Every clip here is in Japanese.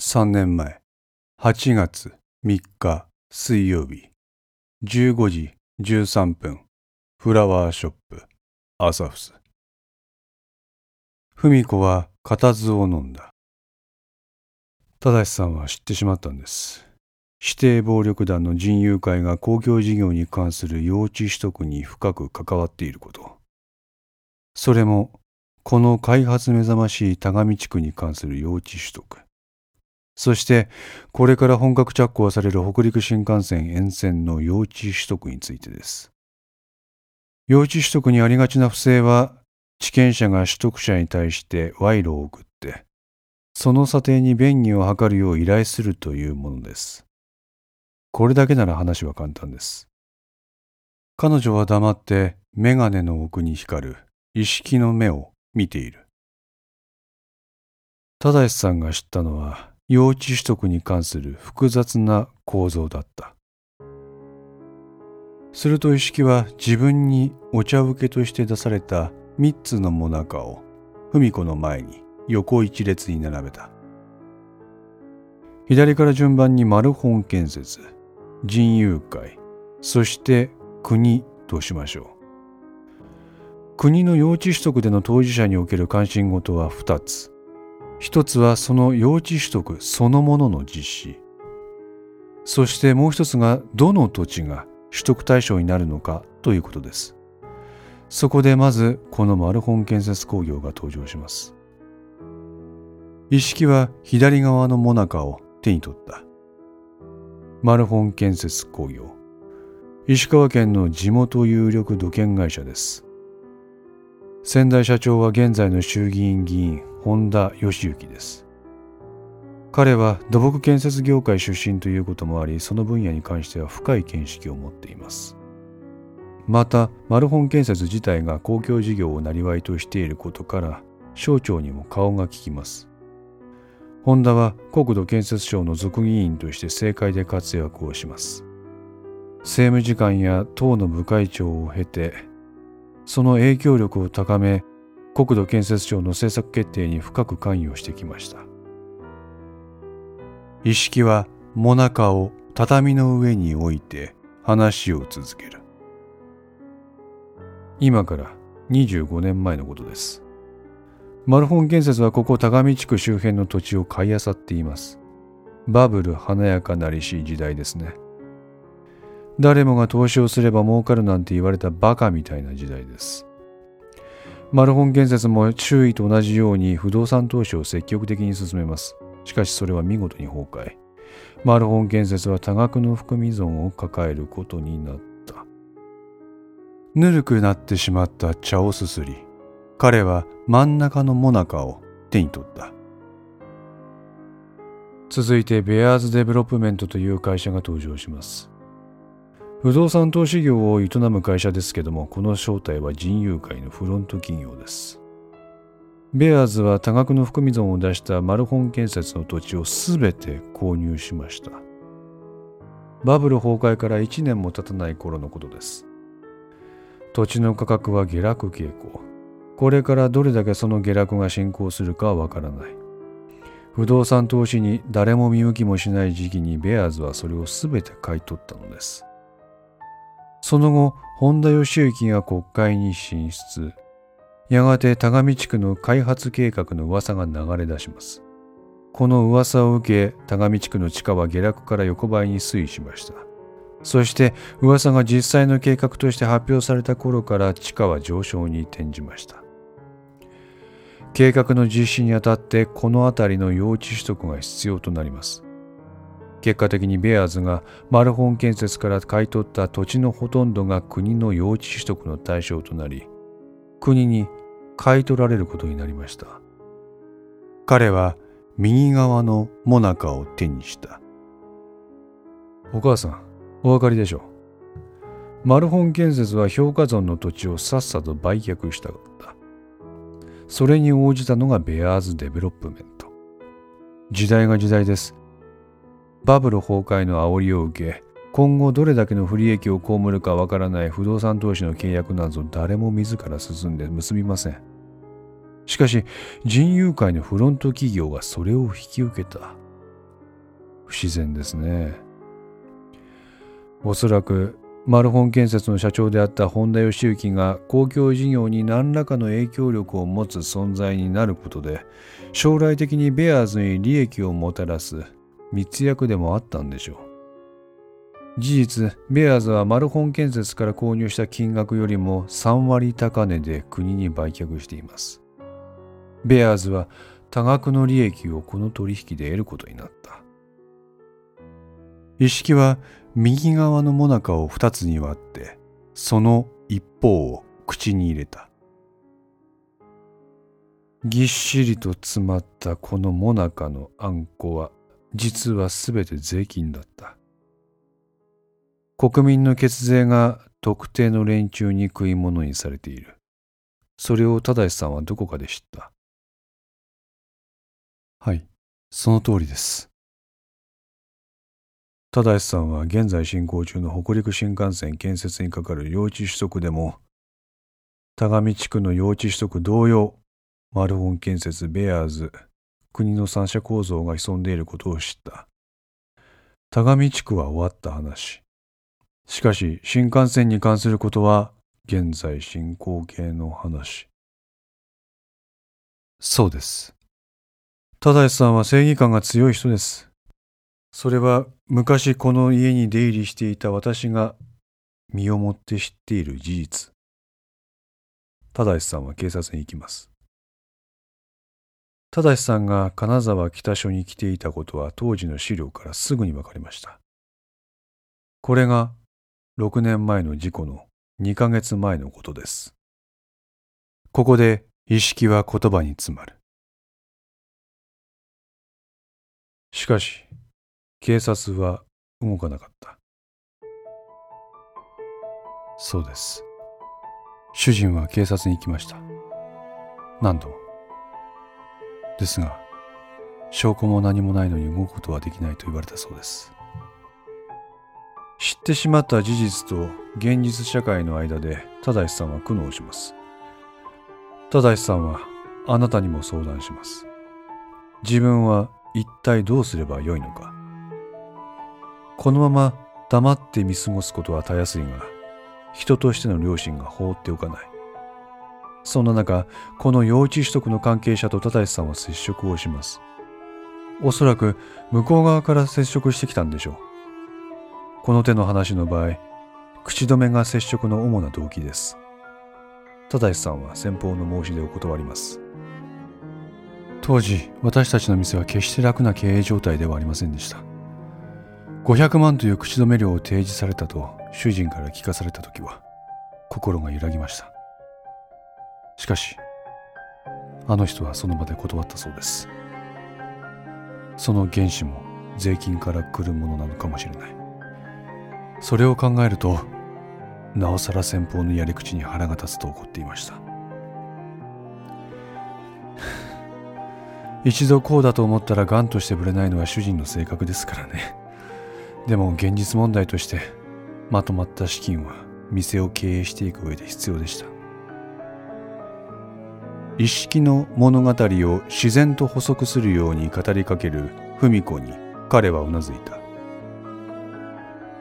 3年前、8月3日水曜日、15時13分、フラワーショップ、アサフス。文子は固唾を飲んだ。正さんは知ってしまったんです。指定暴力団の人友会が公共事業に関する用地取得に深く関わっていること。それも、この開発目覚ましい田上地区に関する用地取得。そして、これから本格着工される北陸新幹線沿線の用地取得についてです。用地取得にありがちな不正は、地権者が取得者に対して賄賂を送って、その査定に便宜を図るよう依頼するというものです。これだけなら話は簡単です。彼女は黙ってメガネの奥に光る意識の目を見ている。正さんが知ったのは用地取得に関する複雑な構造だった。すると意識は自分にお茶受けとして出された三つのもなかを文子の前に横一列に並べた。左から順番にマルホン建設、人友会、そして国としましょう。国の用地取得での当事者における関心事は2つ。一つはその用地取得そのものの実施。そしてもう一つがどの土地が取得対象になるのかということです。そこでまずこのマルホン建設工業が登場します。一式は左側のモナカを手に取った。マルホン建設工業。石川県の地元有力土建会社です。先代社長は現在の衆議院議員本田義行です。彼は土木建設業界出身ということもありその分野に関しては深い見識を持っています。またマルホン建設自体が公共事業を生りとしていることから省庁にも顔が利きます。本田は国土建設省の属議員として政界で活躍をします。政務次官や党の部会長を経てその影響力を高め国土建設庁の政策決定に深く関与してきました。意識はモナカを畳の上に置いて話を続ける。今から25年前のことです。マルホン建設はここ田上地区周辺の土地を買い漁っています。バブル華やかなりしい時代ですね。誰もが投資をすれば儲かるなんて言われたバカみたいな時代です。マルホン建設も周囲と同じように不動産投資を積極的に進めます。しかしそれは見事に崩壊。マルホン建設は多額の含み損を抱えることになった。ぬるくなってしまった茶をすすり、彼は真ん中のモナカを手に取った。続いてベアーズデベロップメントという会社が登場します。不動産投資業を営む会社ですけども、この正体は人友会のフロント企業です。ベアーズは多額の含み損を出したマルホン建設の土地をすべて購入しました。バブル崩壊から1年も経たない頃のことです。土地の価格は下落傾向。これからどれだけその下落が進行するかはわからない。不動産投資に誰も見向きもしない時期にベアーズはそれをすべて買い取ったのです。その後、本田義行が国会に進出。やがて田上地区の開発計画の噂が流れ出します。この噂を受け、田上地区の地価は下落から横ばいに推移しました。そして噂が実際の計画として発表された頃から地価は上昇に転じました。計画の実施にあたってこの辺りの用地取得が必要となります。結果的にベアーズがマルホン建設から買い取った土地のほとんどが国の用地取得の対象となり、国に買い取られることになりました。彼は右側のモナカを手にした。お母さん、お分かりでしょう。マルホン建設は評価損の土地をさっさと売却したかった。それに応じたのがベアーズデベロップメント。時代が時代です。バブル崩壊の煽りを受け、今後どれだけの不利益を被るかわからない不動産投資の契約など誰も自ら進んで結びません。しかし、人友会のフロント企業がそれを引き受けた。不自然ですね。おそらくマルホン建設の社長であった本田義行が公共事業に何らかの影響力を持つ存在になることで将来的にベアーズに利益をもたらす密約でもあったんでしょう。事実ベアーズはマルホン建設から購入した金額よりも3割高値で国に売却しています。ベアーズは多額の利益をこの取引で得ることになった。一式は右側のモナカを二つに割ってその一方を口に入れた。ぎっしりと詰まったこのモナカのあんこは実はすべて税金だった。国民の血税が特定の連中に食い物にされている。それを正さんはどこかで知った。はいその通りです。忠さんは現在進行中の北陸新幹線建設にかかる用地取得でも、田上地区の用地取得同様、マルホン建設ベアーズ、国の三者構造が潜んでいることを知った。田上地区は終わった話。しかし、新幹線に関することは、現在進行形の話。そうです。忠さんは正義感が強い人です。それは昔この家に出入りしていた私が身をもって知っている事実。正さんは警察に行きます。正さんが金沢北署に来ていたことは当時の資料からすぐに分かりました。これが6年前の事故の2ヶ月前のことです。ここで意識は言葉に詰まる。しかし、警察は動かなかった。そうです。主人は警察に行きました。何度も。ですが、証拠も何もないのに動くことはできないと言われたそうです。知ってしまった事実と現実社会の間で正さんは苦悩します。正さんはあなたにも相談します。自分は一体どうすればよいのか。このまま黙って見過ごすことはたやすいが、人としての良心が放っておかない。そんな中、この幼稚取得の関係者と忠さんは接触をします。おそらく向こう側から接触してきたんでしょう。この手の話の場合、口止めが接触の主な動機です。忠さんは先方の申し出を断ります。当時、私たちの店は決して楽な経営状態ではありませんでした。500万という口止め料を提示されたと主人から聞かされた時は心が揺らぎましたしかしあの人はその場で断ったそうです。その原資も税金から来るものなのかもしれない。それを考えるとなおさら先方のやり口に腹が立つと怒っていました。一度こうだと思ったら頑としてぶれないのは主人の性格ですからね。でも現実問題としてまとまった資金は店を経営していく上で必要でした。一式の物語を自然と補足するように語りかける文子に彼はうなずいた。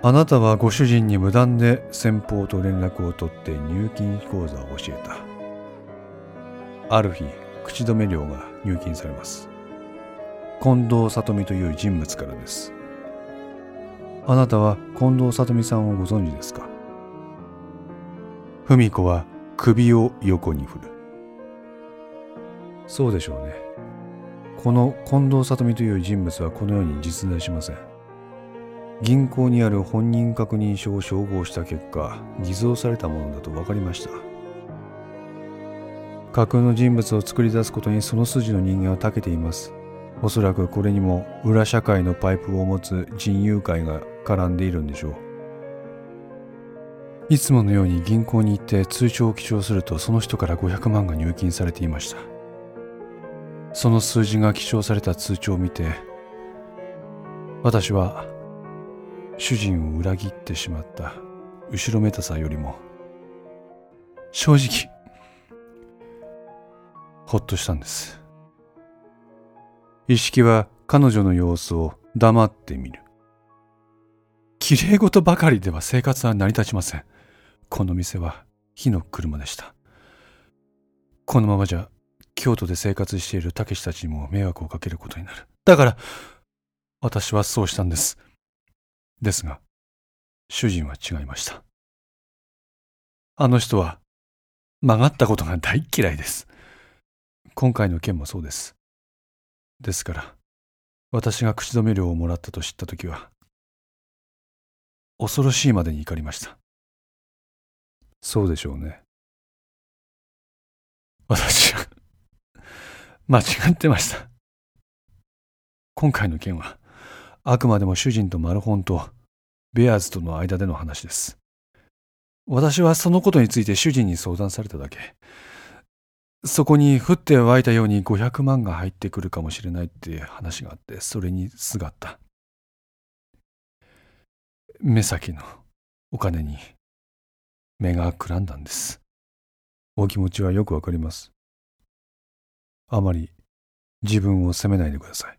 あなたはご主人に無断で先方と連絡を取って入金口座を教えた。ある日口止め料が入金されます。近藤里美という人物からです。あなたは近藤里美さんをご存知ですか？文子は首を横に振る。そうでしょうね。この近藤里美という人物はこの世に実在しません。銀行にある本人確認書を照合した結果、偽造されたものだと分かりました。架空の人物を作り出すことにその筋の人間は長けています。おそらくこれにも裏社会のパイプを持つ人友会が絡んでいるんでしょういつものように銀行に行って通帳を記帳するとその人から500万が入金されていましたその数字が記帳された通帳を見て私は主人を裏切ってしまった後ろめたさよりも正直ほっとしたんです一式は彼女の様子を黙ってみる。綺麗事ばかりでは生活は成り立ちません。この店は火の車でした。このままじゃ京都で生活しているたけしたちにも迷惑をかけることになる。だから、私はそうしたんです。ですが、主人は違いました。あの人は曲がったことが大嫌いです。今回の件もそうです。ですから、私が口止め料をもらったと知ったときは、恐ろしいまでに怒りました。そうでしょうね。私は間違ってました。今回の件は、あくまでも主人とマルホンとベアーズとの間での話です。私はそのことについて主人に相談されただけ。そこに降って湧いたように500万が入ってくるかもしれないって話があって、それにすがった。目先のお金に目がくらんだんです。お気持ちはよくわかります。あまり自分を責めないでください。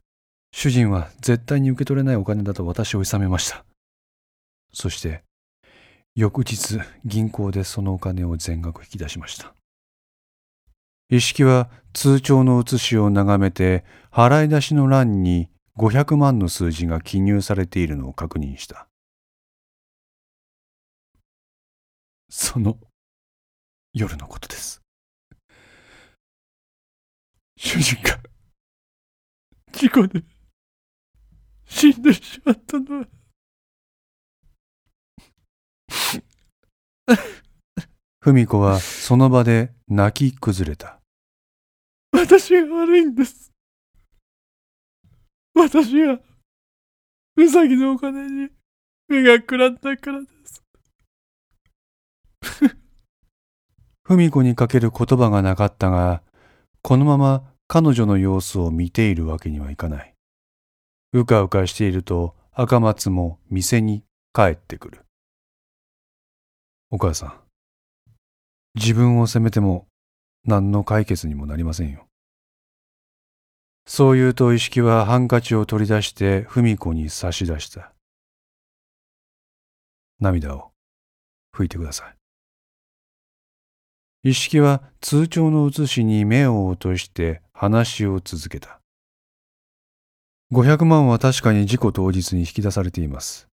主人は絶対に受け取れないお金だと私を諌めました。そして、翌日銀行でそのお金を全額引き出しました。一式は通帳の写しを眺めて払い出しの欄に500万の数字が記入されているのを確認した。その夜のことです。主人が事故で死んでしまったのは文子はその場で泣き崩れた。私が悪いんです。私が、うさぎのお金に目がくらんだからです。文子にかける言葉がなかったが、このまま彼女の様子を見ているわけにはいかない。うかうかしていると赤松も店に帰ってくる。お母さん、自分を責めても何の解決にもなりませんよ。そう言うと意識はハンカチを取り出して文子に差し出した。涙を拭いてください。意識は通帳の写しに目を落として話を続けた。500万は確かに事故当日に引き出されています。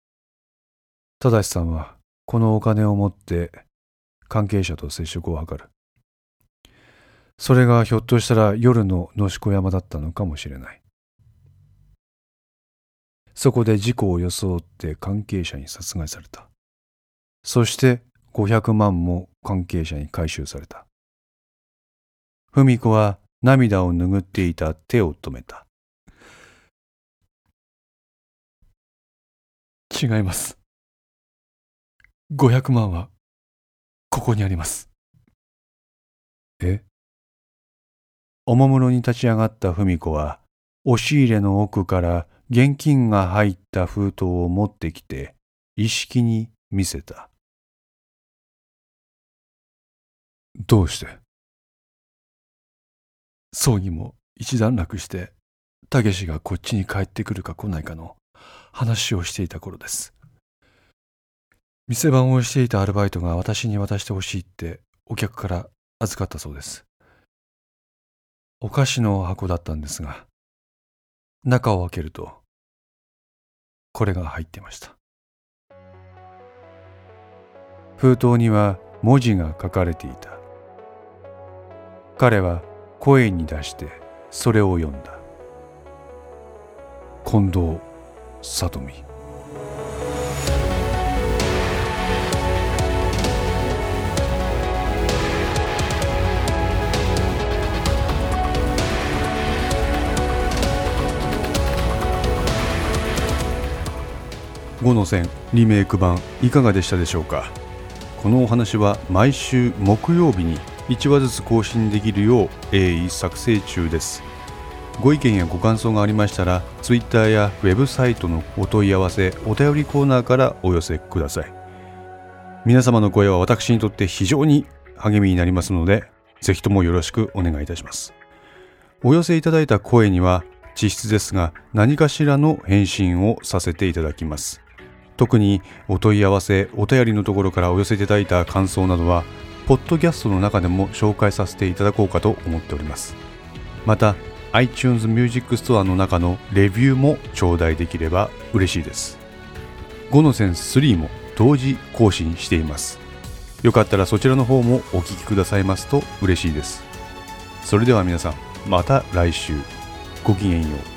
正さんはこのお金を持って関係者と接触を図る。それがひょっとしたら夜の野子山だったのかもしれない。そこで事故を装って関係者に殺害された。そして500万も関係者に回収された。文子は涙を拭っていた手を止めた。違います。500万はここにあります。え？おもむろに立ち上がった文子は、押し入れの奥から現金が入った封筒を持ってきて、意識に見せた。どうして？葬儀も一段落して、たけしがこっちに帰ってくるか来ないかの話をしていた頃です。店番をしていたアルバイトが私に渡してほしいってお客から預かったそうです。お菓子の箱だったんですが、中を開けると、これが入ってました。封筒には文字が書かれていた。彼は声に出してそれを読んだ。近藤里美。5の線リメイク版いかがでしたでしょうか？このお話は毎週木曜日に1話ずつ更新できるよう鋭意作成中です。ご意見やご感想がありましたら Twitter やウェブサイトのお問い合わせお便りコーナーからお寄せください。皆様の声は私にとって非常に励みになりますのでぜひともよろしくお願いいたします。お寄せいただいた声には地質ですが何かしらの返信をさせていただきます。特にお問い合わせお便りのところからお寄せいただいた感想などはポッドキャストの中でも紹介させていただこうかと思っております。また iTunes Music Store の中のレビューも頂戴できれば嬉しいです。5のセンス3も同時更新しています。よかったらそちらの方もお聴きくださいますと嬉しいです。それでは皆さんまた来週。ごきげんよう。